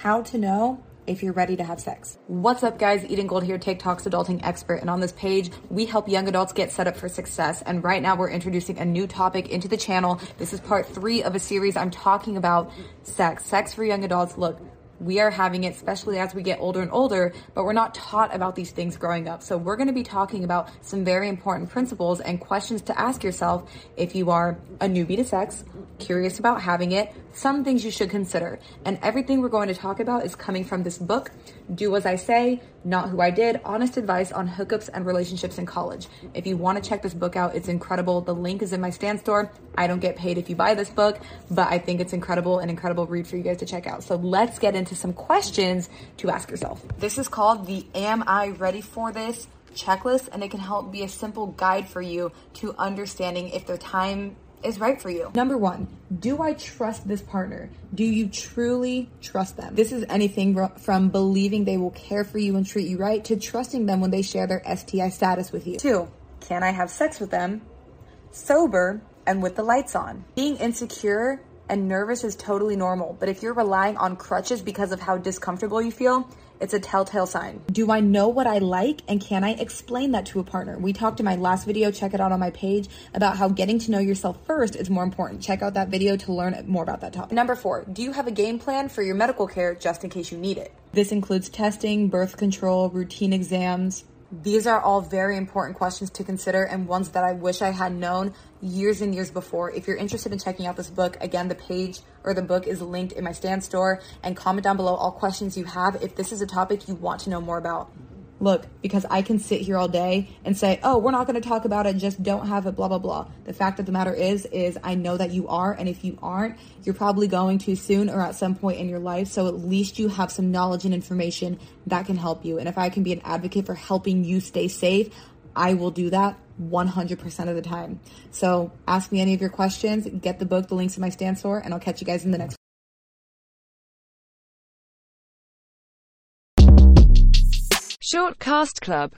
how to know if you're ready to have sex. What's up, guys? Eden Gold here, TikTok's adulting expert. And on this page, we help young adults get set up for success. And right now, we're introducing a new topic into the channel. This is part three of a series I'm talking about sex, sex for young adults. Look, we are having it, especially as we get older and older, but we're not taught about these things growing up. So we're going to be talking about some very important principles and questions to ask yourself if you are a newbie to sex, curious about having it, some things you should consider. And everything we're going to talk about is coming from this book, Do As I Say, Not Who I Did, Honest Advice on Hookups and Relationships in College. If you want to check this book out, it's incredible. The link is in my Stan Store. I don't get paid if you buy this book, but I think it's incredible, an incredible read for you guys to check out. So let's get into some questions to ask yourself. This is called the Am I Ready for This? checklist and it can help be a simple guide for you to understanding if their time is right for you. Number one, do I trust this partner? Do you truly trust them? This is anything from believing they will care for you and treat you right to trusting them when they share their STI status with you. Two, can I have sex with them sober and with the lights on? Being insecure and nervous is totally normal, but if you're relying on crutches because of how discomfortable you feel, it's a telltale sign. Do I know what I like and can I explain that to a partner? We talked in my last video, check it out on my page, about how getting to know yourself first is more important. Check out that video to learn more about that topic. Number four, do you have a game plan for your medical care just in case you need it? This includes testing, birth control, routine exams, these are all very important questions to consider and ones that I wish I had known years and years before. If you're interested in checking out this book, again, the page or the book is linked in my Stan Store and comment down below all questions you have if this is a topic you want to know more about look, because I can sit here all day and say, oh, we're not going to talk about it, just don't have it, blah, blah, blah. The fact of the matter is, is I know that you are. And if you aren't, you're probably going too soon or at some point in your life. So at least you have some knowledge and information that can help you. And if I can be an advocate for helping you stay safe, I will do that 100% of the time. So ask me any of your questions, get the book, the links in my Stan Store, and I'll catch you guys in the next Short Cast Club